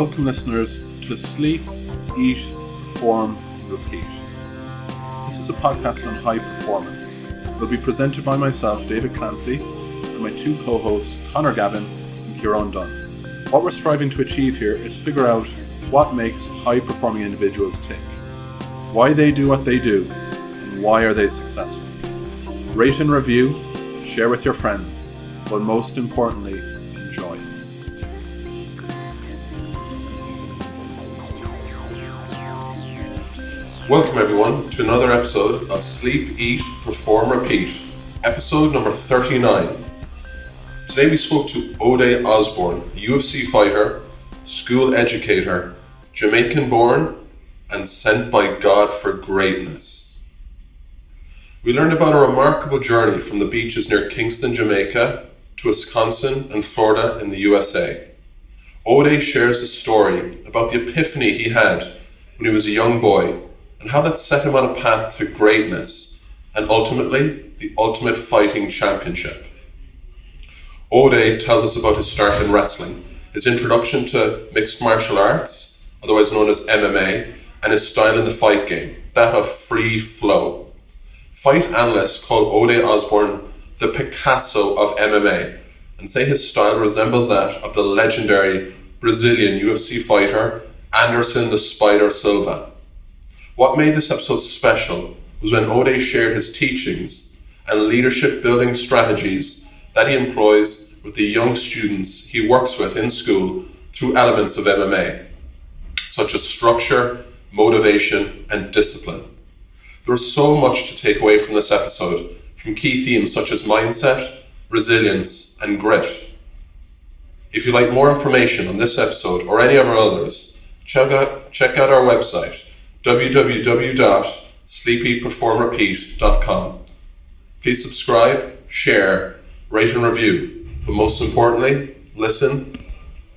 Welcome, listeners, to Sleep, Eat, Perform, Repeat. This is a podcast on high performance. It will be presented by myself, David Clancy, and my two co hosts, Connor Gavin and Kieran Dunn. What we're striving to achieve here is figure out what makes high performing individuals tick, why they do what they do, and why are they successful. Rate and review, share with your friends, but most importantly, Welcome, everyone, to another episode of Sleep, Eat, Perform, Repeat, episode number 39. Today we spoke to Ode Osborne, UFC fighter, school educator, Jamaican born, and sent by God for greatness. We learned about a remarkable journey from the beaches near Kingston, Jamaica, to Wisconsin and Florida in the USA. Ode shares a story about the epiphany he had when he was a young boy and how that set him on a path to greatness and ultimately the ultimate fighting championship. Ode tells us about his start in wrestling, his introduction to mixed martial arts, otherwise known as MMA, and his style in the fight game, that of free flow. Fight analysts call Ode Osborne the Picasso of MMA and say his style resembles that of the legendary Brazilian UFC fighter Anderson the Spider Silva. What made this episode special was when Ode shared his teachings and leadership building strategies that he employs with the young students he works with in school through elements of MMA, such as structure, motivation, and discipline. There is so much to take away from this episode, from key themes such as mindset, resilience, and grit. If you'd like more information on this episode or any of our others, check out, check out our website www.sleepeatperformrepeat.com. Please subscribe, share, rate and review, but most importantly, listen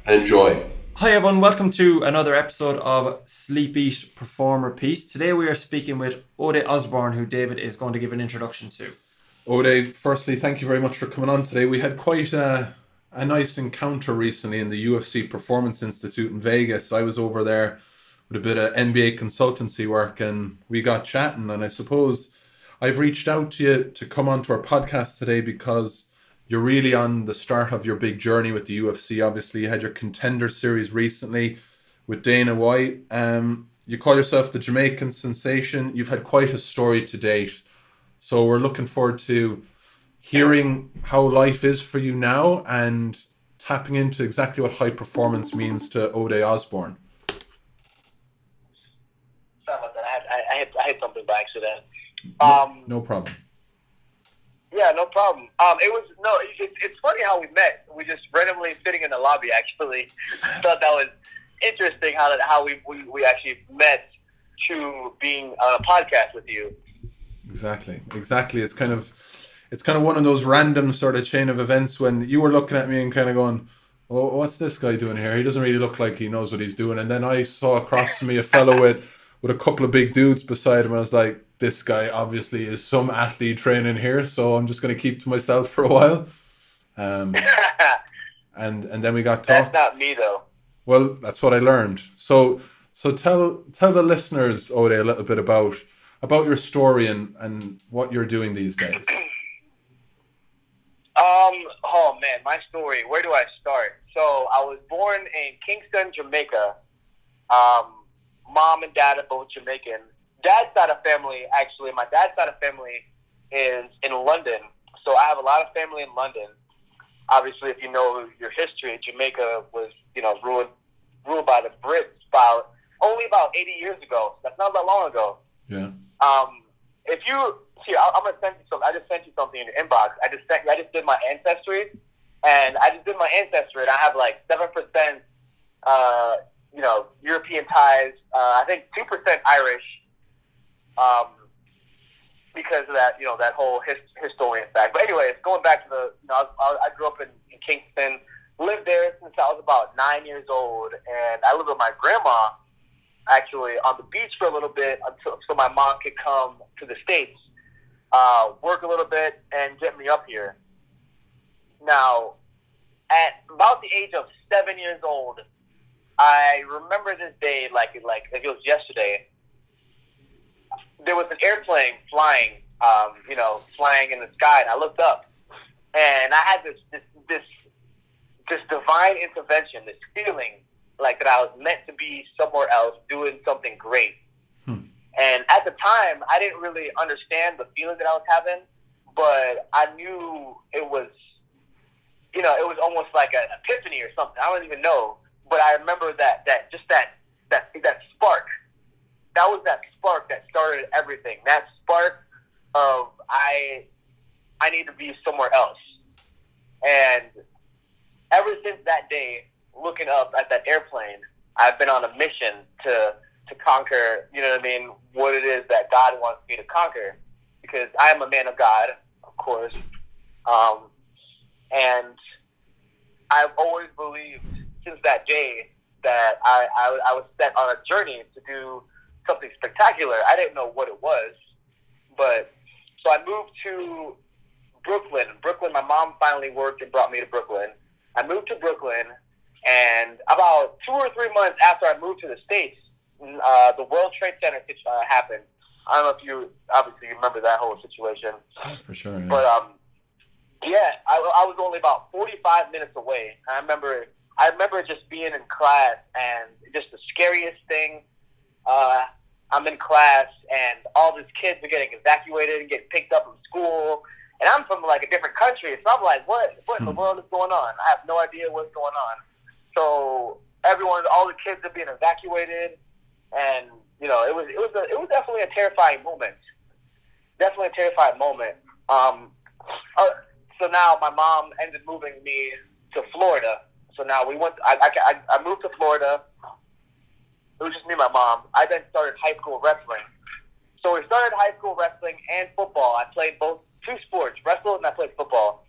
and enjoy. Hi everyone, welcome to another episode of Sleep Eat Perform Repeat. Today we are speaking with Ode Osborne, who David is going to give an introduction to. Ode, firstly, thank you very much for coming on today. We had quite a, a nice encounter recently in the UFC Performance Institute in Vegas. I was over there with a bit of NBA consultancy work and we got chatting. And I suppose I've reached out to you to come onto our podcast today because you're really on the start of your big journey with the UFC. Obviously, you had your contender series recently with Dana White. Um, you call yourself the Jamaican sensation. You've had quite a story to date. So we're looking forward to hearing how life is for you now and tapping into exactly what high performance means to Ode Osborne. Sorry about that. I had, I, had, something by accident. Um, No problem. yeah, no problem. Um, it was no. It, it's funny how we met. We just randomly sitting in the lobby. Actually, thought that was interesting how that how we, we we actually met to being on a podcast with you. Exactly. Exactly. It's kind of it's kind of one of those random sort of chain of events when you were looking at me and kind of going, "Oh, what's this guy doing here? He doesn't really look like he knows what he's doing." And then I saw across me a fellow with with a couple of big dudes beside him. I was like, "This guy obviously is some athlete training here, so I'm just going to keep to myself for a while." Um, and and then we got That's not me though. Well, that's what I learned. So so tell tell the listeners, Ode, a little bit about about your story and and what you're doing these days. Um. Oh man, my story. Where do I start? So I was born in Kingston, Jamaica. Um, mom and dad are both Jamaican. Dad's side of family, actually, my dad's side of family is in London. So I have a lot of family in London. Obviously, if you know your history, Jamaica was, you know, ruled ruled by the Brits about only about 80 years ago. That's not that long ago. Yeah. Um, if you here, I- I'm gonna send you something. I just sent you something in your inbox. I just sent. I just did my ancestry, and I just did my ancestry, and I have like seven percent, uh, you know, European ties. Uh, I think two percent Irish, um, because of that, you know, that whole his, historian fact. But anyways, going back to the, you know, I, I, I grew up in, in Kingston, lived there since I was about nine years old, and I lived with my grandma actually on the beach for a little bit until so my mom could come to the states, uh, work a little bit, and get me up here. Now, at about the age of seven years old, I remember this day like like it was yesterday. There was an airplane flying, um, you know, flying in the sky, and I looked up, and I had this this this this divine intervention, this feeling like that I was meant to be somewhere else, doing something great. Hmm. And at the time, I didn't really understand the feeling that I was having, but I knew it was, you know, it was almost like an epiphany or something. I don't even know, but I remember that that just that that that spark. That was that spark that started everything. That spark of I I need to be somewhere else. And ever since that day, looking up at that airplane, I've been on a mission to to conquer, you know what I mean, what it is that God wants me to conquer. Because I am a man of God, of course. Um, and I've always believed since that day that I, I, I was set on a journey to do something spectacular. I didn't know what it was, but so I moved to Brooklyn. Brooklyn, my mom finally worked and brought me to Brooklyn. I moved to Brooklyn, and about two or three months after I moved to the States, uh, the World Trade Center uh, happened. I don't know if you obviously you remember that whole situation, for sure. Yeah. but um, yeah, I, I was only about forty-five minutes away. I remember, I remember just being in class and just the scariest thing. Uh, I'm in class and all these kids are getting evacuated and getting picked up from school, and I'm from like a different country, so I'm like, what, what in the Hmm. world is going on? I have no idea what's going on. So everyone, all the kids are being evacuated, and you know, it was it was a, it was definitely a terrifying moment. Definitely a terrifying moment. Um, uh, so now my mom ended moving me to Florida. So now we went. I, I, I moved to Florida. It was just me and my mom. I then started high school wrestling. So we started high school wrestling and football. I played both two sports, wrestled and I played football.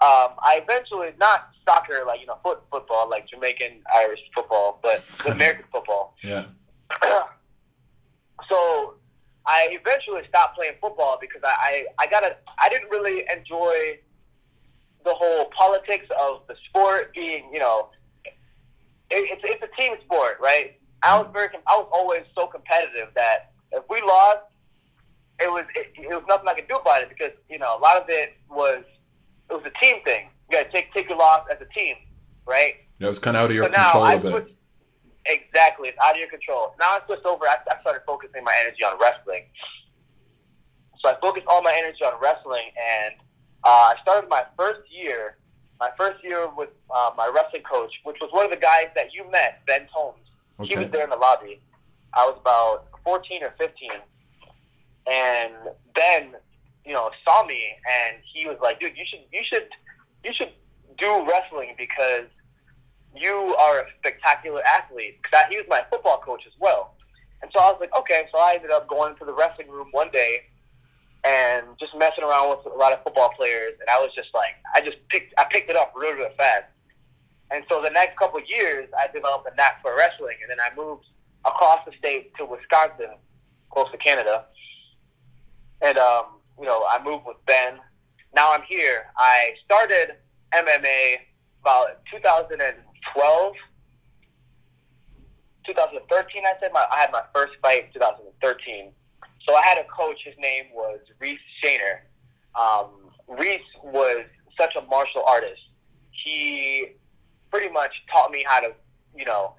Um, I eventually not soccer like you know foot football like Jamaican Irish football, but American football. yeah. so I eventually stopped playing football because I, I, I got a I didn't really enjoy the whole politics of the sport being you know it, it's it's a team sport right I was very I was always so competitive that if we lost it was it, it was nothing I could do about it because you know a lot of it was it was a team thing you got to take take your loss as a team right Yeah, it was kind of out of your but now control bit. switched. Exactly, it's out of your control. Now I switched over. I, I started focusing my energy on wrestling. So I focused all my energy on wrestling, and uh, I started my first year. My first year with uh, my wrestling coach, which was one of the guys that you met, Ben Tomes. He was there in the lobby. I was about 14 or 15, and Ben, you know, saw me, and he was like, "Dude, you should, you should, you should do wrestling because you are a spectacular athlete. Because he was my football coach as well. And so I was like, okay. So I ended up going to the wrestling room one day and just messing around with a lot of football players. And I was just like, I just picked, I picked it up really, really fast. And so the next couple of years, I developed a knack for wrestling. And then I moved across the state to Wisconsin, close to Canada. And, um, you know, I moved with Ben. Now I'm here. I started MMA about 2012, 2013. I said my, I had my first fight in 2013. So I had a coach. His name was Reese Shaner. Um, Reese was such a martial artist. He pretty much taught me how to, you know,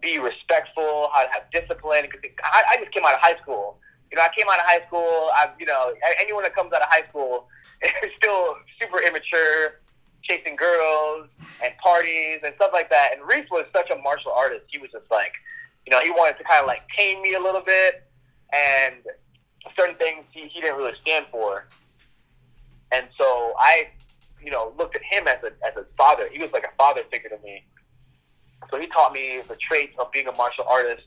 be respectful, how to have discipline. Because I, I just came out of high school. You know, I came out of high school. I, you know, anyone that comes out of high school is still super immature, chasing girls and parties and stuff like that. And Reese was such a martial artist. He was just like, you know, he wanted to kind of like tame me a little bit, and certain things he, he didn't really stand for. And so I, you know, looked at him as a as a father. He was like a father figure to me. So he taught me the traits of being a martial artist,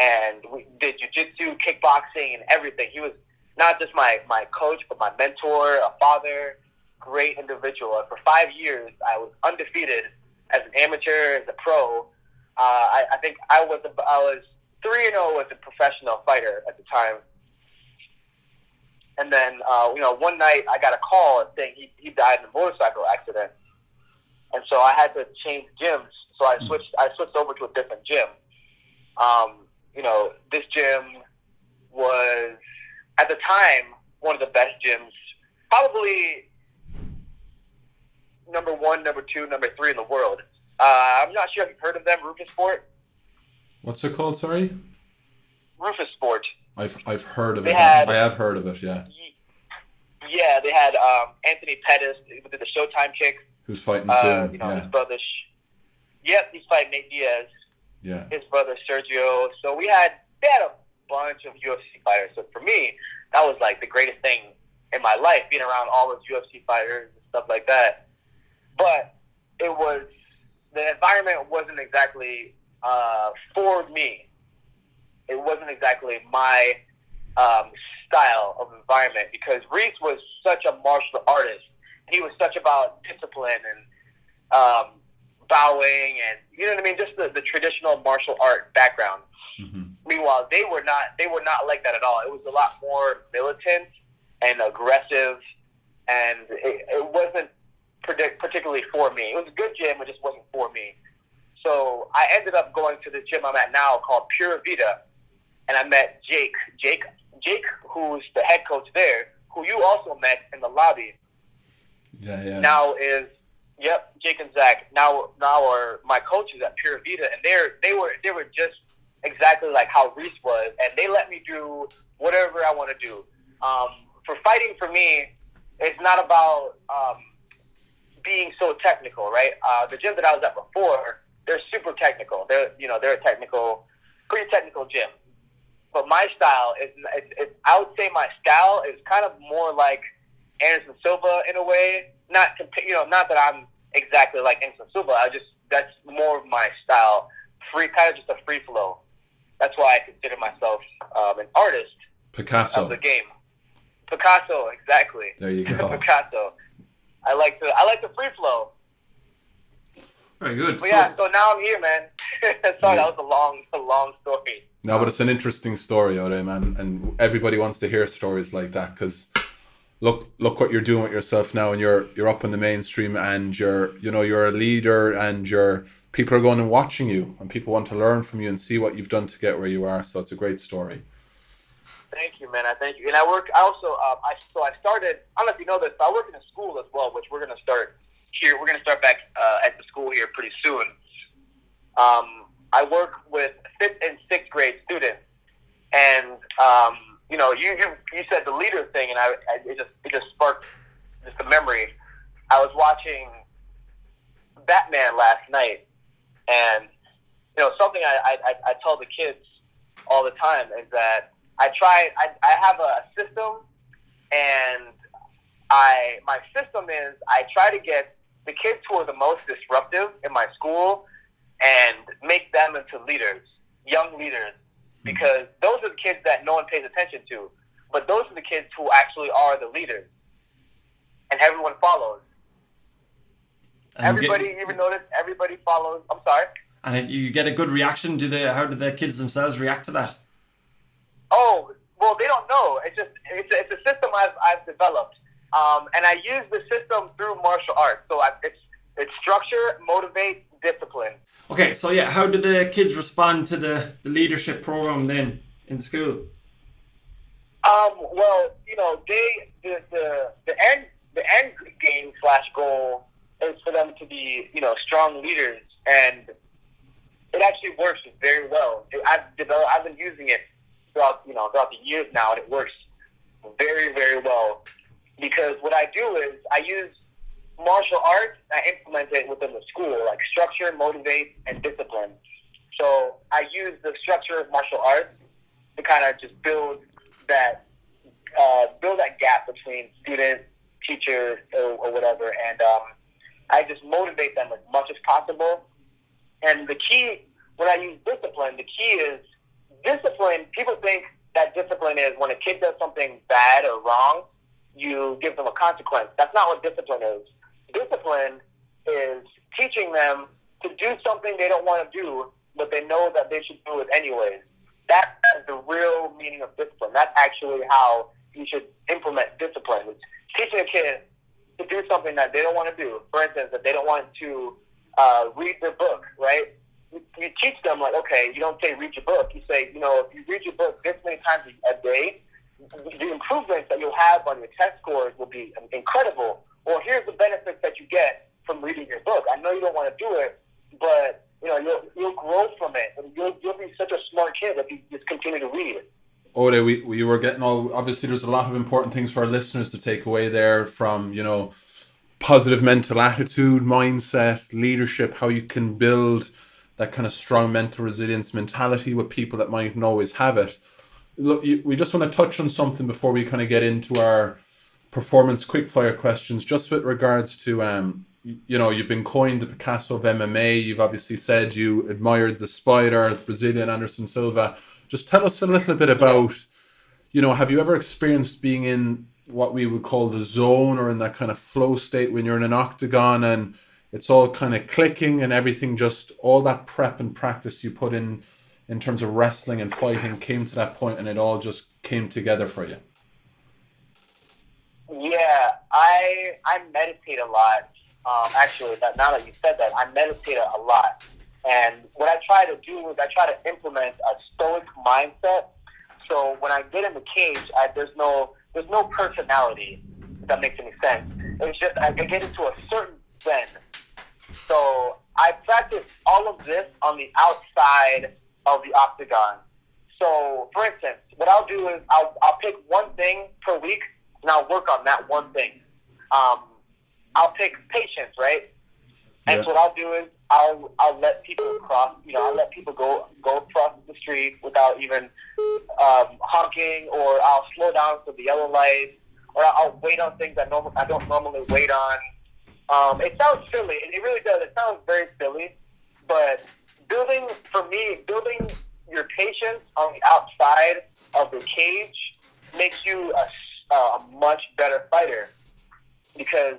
and we did jujitsu, kickboxing, and everything. He was not just my my coach, but my mentor, a father, great individual. And for five years, I was undefeated as an amateur, as a pro. Uh, I, I think I was I was three and zero as a professional fighter at the time. And then, uh, you know, one night I got a call saying he, he died in a motorcycle accident. And so I had to change gyms. so I switched. I switched over to a different gym. Um, you know, this gym was at the time one of the best gyms, probably number one, number two, number three in the world. Uh, I'm not sure if you've heard of them, Roufusport. What's it called? Sorry, Roufusport. I've I've heard of They it. had- I have heard of it. Yeah, Yeah, they had um, Anthony Pettis who did the Showtime kick. who's fighting Uh, soon? you know, yeah, his brother. Yep, he's fighting Nate Diaz. yeah. his brother Sergio. So we had they had a bunch of UFC fighters. So for me, that was like the greatest thing in my life, being around all those UFC fighters and stuff like that. But it was the environment wasn't exactly uh, for me. It wasn't exactly my um, style of environment because Reese was such a martial artist. He was such about discipline and um, bowing and you know what I mean, just the, the traditional martial art background. hmm Meanwhile, they were not they were not like that at all. It was a lot more militant and aggressive, and it, it wasn't predict, particularly for me. It was a good gym, it just wasn't for me. So I ended up going to the gym I'm at now called Pura Vida, and I met Jake. Jake, Jake, who's the head coach there, who you also met in the lobby Yeah, yeah. now is yep, Jake and Zach now now are my coaches at Pura Vida and they're they were they were just exactly like how Reese was and they let me do whatever I want to do. Um, for fighting for me, it's not about um, being so technical, right? Uh, the gym that I was at before, they're super technical. They're you know they're a technical, pretty technical gym. But my style is, it's, it's, I would say my style is kind of more like Anderson Silva in a way. Not you know, not that I'm exactly like Anderson Silva. I just that's more of my style. Free, kind of just a free flow. That's why I consider myself um, an artist Picasso. of the game. Picasso, exactly. There you go. Picasso. I like to I like the free flow. Very good. But So- yeah, so now I'm here, man. Sorry, that was a long, a long story. No, but it's an interesting story, Ode, man, and everybody wants to hear stories like that because look, look what you're doing with yourself now, and you're you're up in the mainstream, and you're you know you're a leader, and you're people are going and watching you, and people want to learn from you and see what you've done to get where you are. So it's a great story. Thank you, man. I thank you. And I work. I also, um, I so I started. I don't know if you know this. But I work in a school as well, which we're going to start here. We're going to start back uh, at the school here pretty soon. Um, I work with fifth and sixth grade students, and um, you know, you, you you said the leader thing, and I, I it just it just sparked just a memory. I was watching Batman last night, and you know something I I, I tell the kids all the time is that I try I, I have a system and I my system is I try to get the kids who are the most disruptive in my school and make them into leaders, young leaders, hmm. because those are the kids that no one pays attention to. But those are the kids who actually are the leaders. And everyone follows. and you get- Everybody even notice everybody follows I'm sorry. and you get a good reaction. Do they? How do the kids themselves react to that? Oh, well, they don't know. It's just it's a, it's a system I've I've developed, um, and I use the system through martial arts. So I, it's it's structure, motivate, discipline. Okay, so yeah, how do the kids respond to the, the leadership program then in school? Um, well, you know, they the, the the end the end game slash goal is for them to be you know strong leaders, and it actually works very well. I've developed I've been using it throughout you know throughout the years now, and it works very very well because what I do is I use martial arts. I implement it within the school, like structure, motivate, and discipline. So I use the structure of martial arts to kind of just build that uh, build that gap between student, teacher, or, or whatever, and um, I just motivate them as much as possible. And the key when I use discipline, the key is discipline. People think that discipline is when a kid does something bad or wrong, you give them a consequence. That's not what discipline is. Discipline is teaching them to do something they don't want to do, but they know that they should do it anyways. That is the real meaning of discipline. That's actually how you should implement discipline. It's teaching a kid to do something that they don't want to do. For instance, if they don't want to uh, read their book, right? You teach them like, okay, you don't say read your book. You say, you know, if you read your book this many times a day, the improvements that you'll on your test scores will be incredible. Or here's the benefits that you get from reading your book. I know you don't want to do it, but you know you'll you'll grow from it, and you'll you'll be such a smart kid if you just continue to read it. Ode, we, we were getting all obviously there's a lot of important things for our listeners to take away there from, you know, positive mental attitude, mindset, leadership, how you can build that kind of strong mental resilience mentality with people that might not always have it. Look, we just want to touch on something before we kind of get into our performance quickfire questions, just with regards to um, you know, you've been coined the Picasso of MMA. You've obviously said you admired the Spider, the Brazilian Anderson Silva. Just tell us a little bit about, you know, have you ever experienced being in what we would call the zone or in that kind of flow state when you're in an octagon and it's all kind of clicking and everything just all that prep and practice you put in in terms of wrestling and fighting came to that point and it all just came together for you yeah i i meditate a lot um, actually now that you said that i meditate a lot and what I try to do is I try to implement a stoic mindset. So when I get in the cage, I, there's no there's no personality. If that makes any sense. It's just I get into a certain zen. So I practice all of this on the outside of the octagon. So, for instance, what I'll do is I'll, I'll pick one thing per week and I'll work on that one thing. Um, I'll pick patience, right? And yeah. so what I'll do is I'll I'll let people cross. You know, I'll let people go go across the street without even um, honking, or I'll slow down for the yellow light, or I'll wait on things I normal I don't normally wait on. Um, it sounds silly, and it really does. It sounds very silly, but building for me, building your patience on the outside of the cage makes you a, a much better fighter because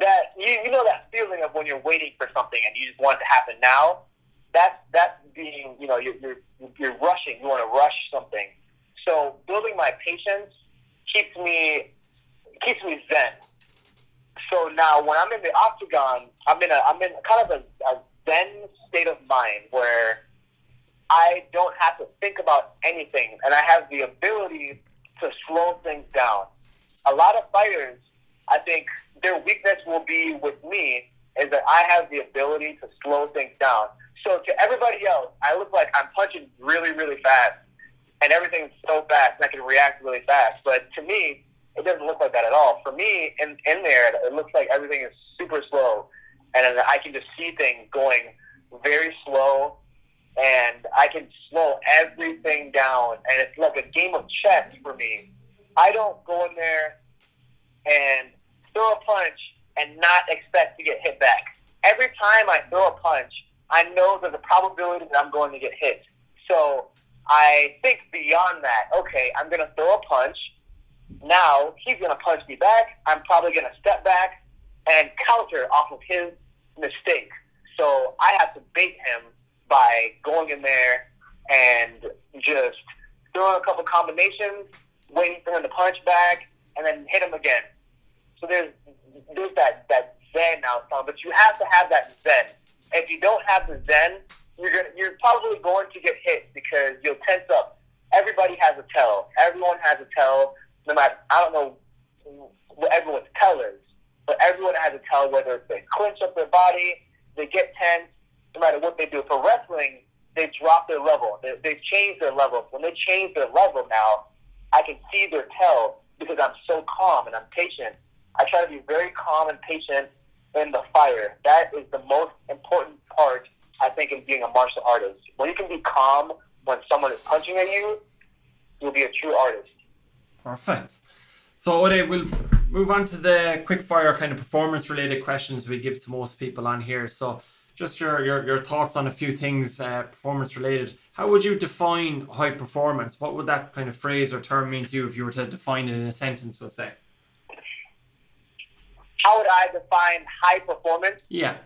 that you, you know that feeling of when you're waiting for something and you just want it to happen now. That's that's being you know you're you're, you're rushing. You want to rush something. So building my patience keeps me keeps me zen. So now when I'm in the octagon, I'm in a I'm in kind of a, a zen state of mind where I don't have to think about anything, and I have the ability to slow things down. A lot of fighters, I think, their weakness will be with me is that I have the ability to slow things down. So to everybody else, I look like I'm punching really, really fast, and everything's so fast, and I can react really fast. But to me, it doesn't look like that at all. For me, in in there, it looks like everything is super slow, and I can just see things going very slow, and I can slow everything down, and it's like a game of chess for me. I don't go in there and throw a punch and not expect to get hit back. Every time I throw a punch, I know there's a probability that I'm going to get hit. So I think beyond that, okay, I'm going to throw a punch. Now he's going to punch me back. I'm probably going to step back and counter off of his mistake. So I have to bait him by going in there and just throwing a couple combinations, waiting for him to punch back, and then hit him again. So there's there's that that zen outside, but you have to have that zen. If you don't have the zen, you're gonna you're probably going to get hit because you'll tense up. Everybody has a tell. Everyone has a tell. No matter I don't know what everyone's tell is, but everyone has a tell. Whether they clench up their body, they get tense. No matter what they do for wrestling, they drop their level. They they change their level. When they change their level now, I can see their tell because I'm so calm and I'm patient I try to be very calm and patient in the fire. That is the most important part, I think, in being a martial artist. When you can be calm when someone is punching at you, you'll be a true artist. Perfect. So, Ode, we'll move on to the quick fire kind of performance related questions we give to most people on here. So, just your, your, your thoughts on a few things uh, performance related. How would you define high performance? What would that kind of phrase or term mean to you if you were to define it in a sentence, we'll say? how would I define high performance? Yeah.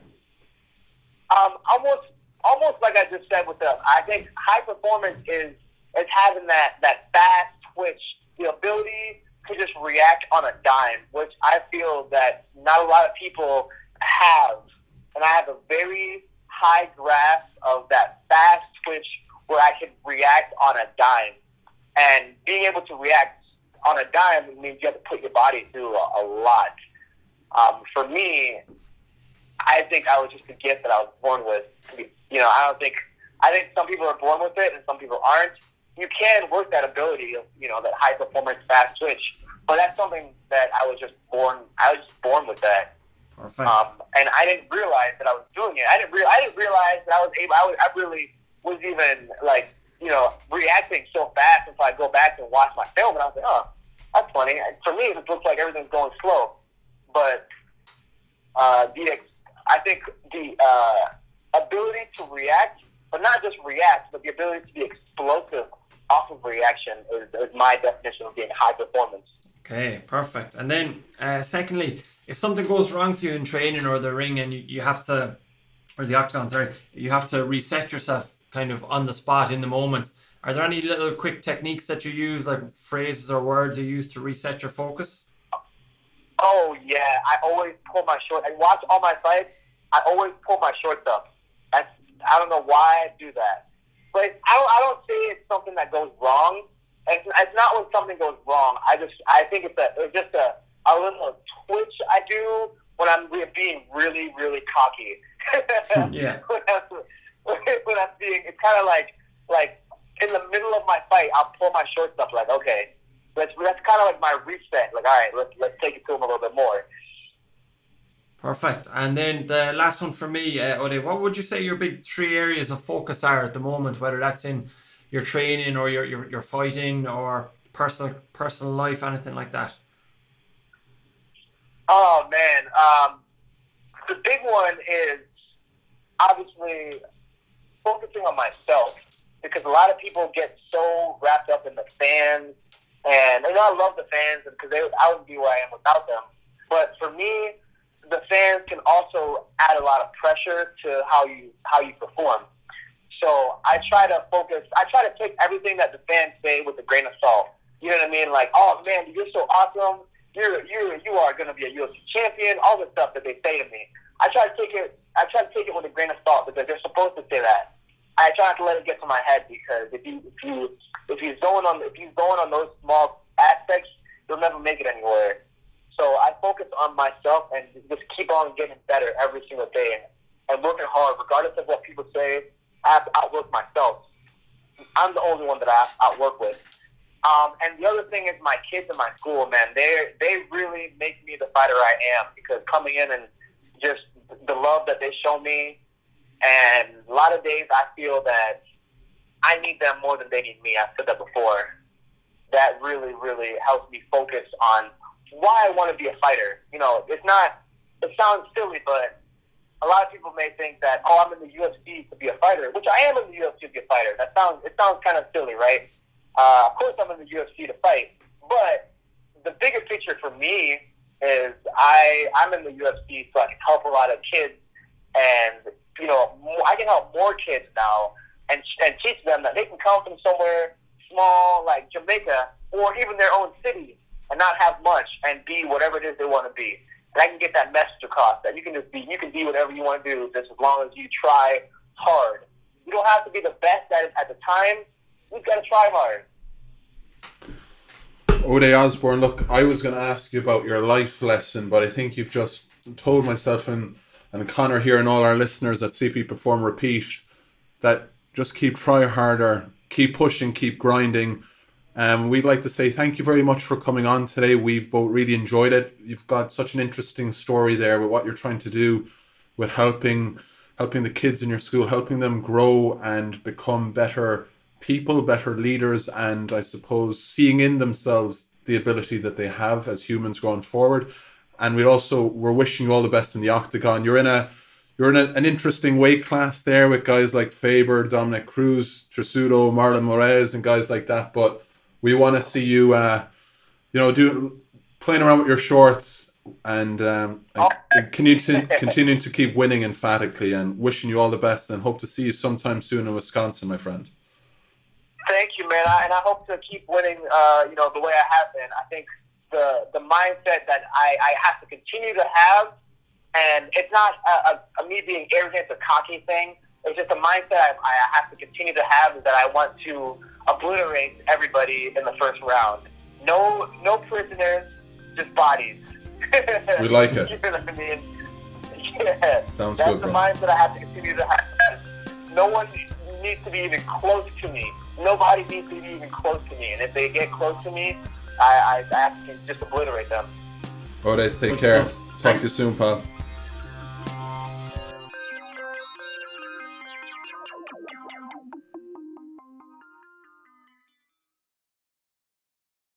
Um, almost, almost like I just said with the, I think high performance is is having that that fast twitch, the ability to just react on a dime, which I feel that not a lot of people have. and I have a very high grasp of that fast twitch where I can react on a dime. And being able to react on a dime means you have to put your body through a, a lot. Um, for me, I think I was just a gift that I was born with. You know, I don't think I think some people are born with it and some people aren't. You can work that ability of you know that high performance fast twitch, but that's something that I was just born. I was just born with that. Perfect. Um, and I didn't realize that I was doing it. I didn't. Re- I didn't realize that I was able. I, was, I really was even like you know reacting so fast until I go back and watch my film, and I was like, oh, that's funny. And for me, it looks like everything's going slow, but uh, the ex- I think the uh, ability to react, but not just react, but the ability to be explosive off of reaction is, is my definition of being high performance. Okay, perfect. And then, uh, secondly, if something goes wrong for you in training or the ring, and you, you have to, or the octagon, sorry, you have to reset yourself kind of on the spot in the moment. Are there any little quick techniques that you use, like phrases or words you use to reset your focus? Oh yeah, I always pull my short. I watch all my fights. I always pull my shorts up. That's I don't know why I do that, but I don't. I don't say it's something that goes wrong. It's, it's not when something goes wrong. I just I think it's a it's just a a little twitch I do when I'm being really really cocky. Hmm. Yeah. when, I'm, when I'm being, it's kind of like like in the middle of my fight, I'll pull my shorts up like okay, let's that's kind of like my reset. Like all right, let's let's take it to him a little bit more. Perfect. And then the last one for me, uh, Ode, what would you say your big three areas of focus are at the moment, whether that's in your training or your, your, your fighting or personal personal life, anything like that? Oh man, um, the big one is obviously focusing on myself because a lot of people get so wrapped up in the fans, and know I love the fans because they I wouldn't be where I am without them. But for me, the fans can also add a lot of pressure to how you how you perform. So I try to focus. I try to take everything that the fans say with a grain of salt. You know what I mean? Like, oh man, you're so awesome. You're you you are going to be a UFC champion. All the stuff that they say to me. I try to take it. I try to take it with a grain of salt because they're supposed to say that. I try not to let it get to my head because if you if you if he's going on if he's going on those small aspects, you'll never make it anywhere. So I focus on myself and just keep on getting better every single day and, and working hard, regardless of what people say. I have to outwork myself. I'm the only one that I have to outwork with. Um, and the other thing is my kids in my school, man. They they really make me the fighter I am because coming in and just the love that they show me, and a lot of days I feel that I need them more than they need me. I've said that before. That really, really helps me focus on why I want to be a fighter. You know, it's not. It sounds silly, but a lot of people may think that oh, I'm in the UFC to be a fighter, which I am in the UFC to be a fighter. That sounds. It sounds kind of silly, right? Uh, of course, I'm in the UFC to fight, but the bigger picture for me is I I'm in the UFC so I can help a lot of kids, and you know I can help more kids now and and teach them that they can come from somewhere small like Jamaica or even their own city and not have much and be whatever it is they want to be. And I can get that message across that you can just be you can be whatever you want to do just as long as you try hard. You don't have to be the best at it at the time. You've got to try hard. Ode Osborne, look, I was going to ask you about your life lesson, but I think you've just told myself and, and Connor here and all our listeners at CP Perform Repeat that just keep try harder, keep pushing, keep grinding. Um, we'd like to say thank you very much for coming on today. We've both really enjoyed it. You've got such an interesting story there with what you're trying to do with helping helping the kids in your school, helping them grow and become better people, better leaders, and I suppose seeing in themselves the ability that they have as humans going forward. And we also we're wishing you all the best in the octagon. You're in a you're in a, an interesting weight class there with guys like Faber, Dominick Cruz, Cejudo, Marlon Moraes, and guys like that. But we want to see you, uh, you know, do playing around with your shorts and, um, and, and continue to keep winning emphatically. And wishing you all the best, and hope to see you sometime soon in Wisconsin, my friend. Thank you, man, I, and I hope to keep winning. Uh, you know, the way I have been. I think the the mindset that I, I have to continue to have And it's not a, a, a me being arrogant or cocky thing. It's just a mindset I, I have to continue to have is that I want to obliterate everybody in the first round. No, no prisoners, just bodies. We like it. you know what I mean? Yeah. Sounds That's good, the bro. mindset I have to continue to have. No one needs to be even close to me. Nobody needs to be even close to me. And if they get close to me, I, I, I have to just obliterate them. Alright, take Good care. stuff. Talk to you soon, pal.